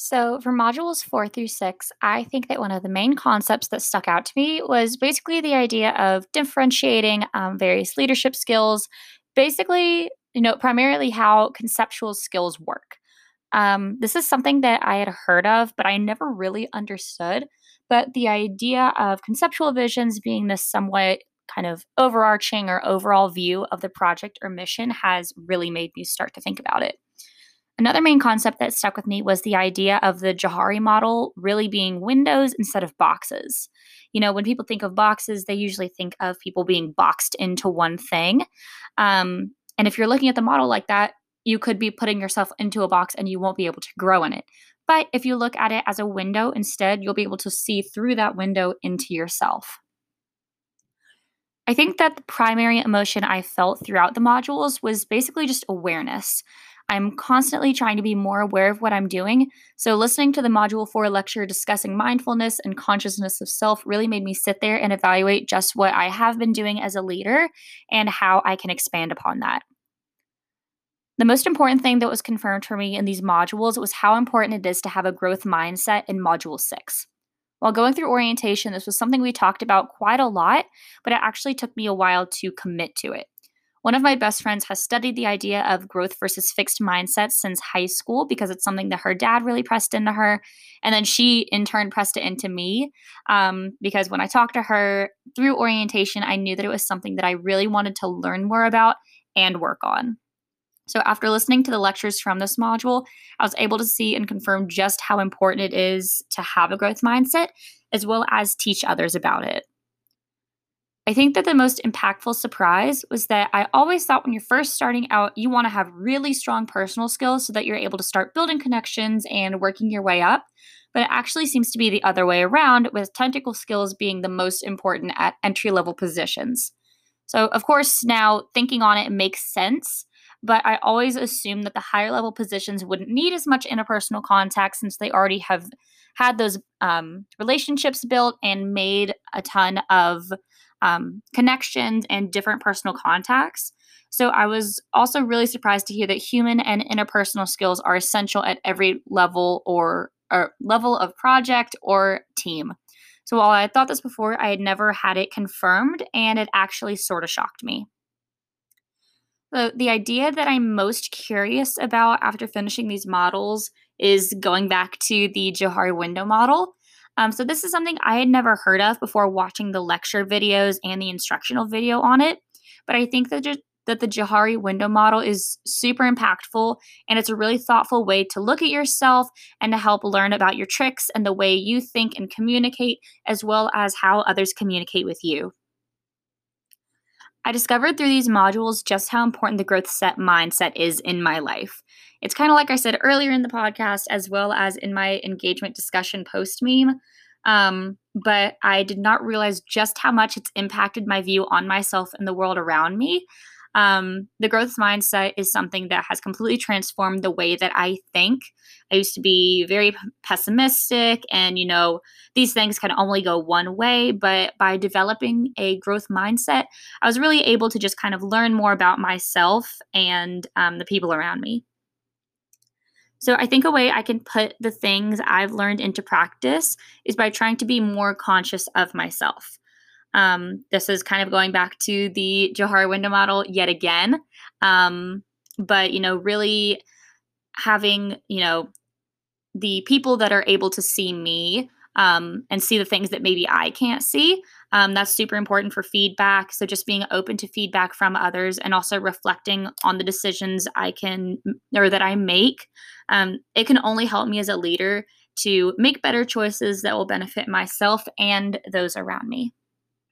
So, for modules four through six, I think that one of the main concepts that stuck out to me was basically the idea of differentiating um, various leadership skills, basically, you know, primarily how conceptual skills work. Um, this is something that I had heard of, but I never really understood. But the idea of conceptual visions being this somewhat kind of overarching or overall view of the project or mission has really made me start to think about it. Another main concept that stuck with me was the idea of the Johari model really being windows instead of boxes. You know, when people think of boxes, they usually think of people being boxed into one thing. Um, and if you're looking at the model like that, you could be putting yourself into a box and you won't be able to grow in it. But if you look at it as a window instead, you'll be able to see through that window into yourself. I think that the primary emotion I felt throughout the modules was basically just awareness. I'm constantly trying to be more aware of what I'm doing. So, listening to the Module 4 lecture discussing mindfulness and consciousness of self really made me sit there and evaluate just what I have been doing as a leader and how I can expand upon that. The most important thing that was confirmed for me in these modules was how important it is to have a growth mindset in Module 6. While going through orientation, this was something we talked about quite a lot, but it actually took me a while to commit to it. One of my best friends has studied the idea of growth versus fixed mindsets since high school because it's something that her dad really pressed into her. And then she, in turn, pressed it into me um, because when I talked to her through orientation, I knew that it was something that I really wanted to learn more about and work on. So, after listening to the lectures from this module, I was able to see and confirm just how important it is to have a growth mindset, as well as teach others about it. I think that the most impactful surprise was that I always thought when you're first starting out, you want to have really strong personal skills so that you're able to start building connections and working your way up. But it actually seems to be the other way around, with technical skills being the most important at entry level positions. So, of course, now thinking on it, makes sense. But I always assumed that the higher level positions wouldn't need as much interpersonal contact since they already have had those um, relationships built and made a ton of um, connections and different personal contacts. So I was also really surprised to hear that human and interpersonal skills are essential at every level or, or level of project or team. So while I thought this before, I had never had it confirmed, and it actually sort of shocked me. The, the idea that I'm most curious about after finishing these models is going back to the Johari window model um, so this is something I had never heard of before watching the lecture videos and the instructional video on it. But I think that that the Johari window model is super impactful and it's a really thoughtful way to look at yourself and to help learn about your tricks and the way you think and communicate, as well as how others communicate with you. I discovered through these modules just how important the growth set mindset is in my life. It's kind of like I said earlier in the podcast, as well as in my engagement discussion post meme. Um, but I did not realize just how much it's impacted my view on myself and the world around me. Um, the growth mindset is something that has completely transformed the way that I think. I used to be very pessimistic, and you know, these things can only go one way. But by developing a growth mindset, I was really able to just kind of learn more about myself and um, the people around me. So I think a way I can put the things I've learned into practice is by trying to be more conscious of myself. Um, this is kind of going back to the Johari window model yet again. Um, but, you know, really having, you know, the people that are able to see me um, and see the things that maybe I can't see. Um, that's super important for feedback. So just being open to feedback from others and also reflecting on the decisions I can or that I make. Um, it can only help me as a leader to make better choices that will benefit myself and those around me.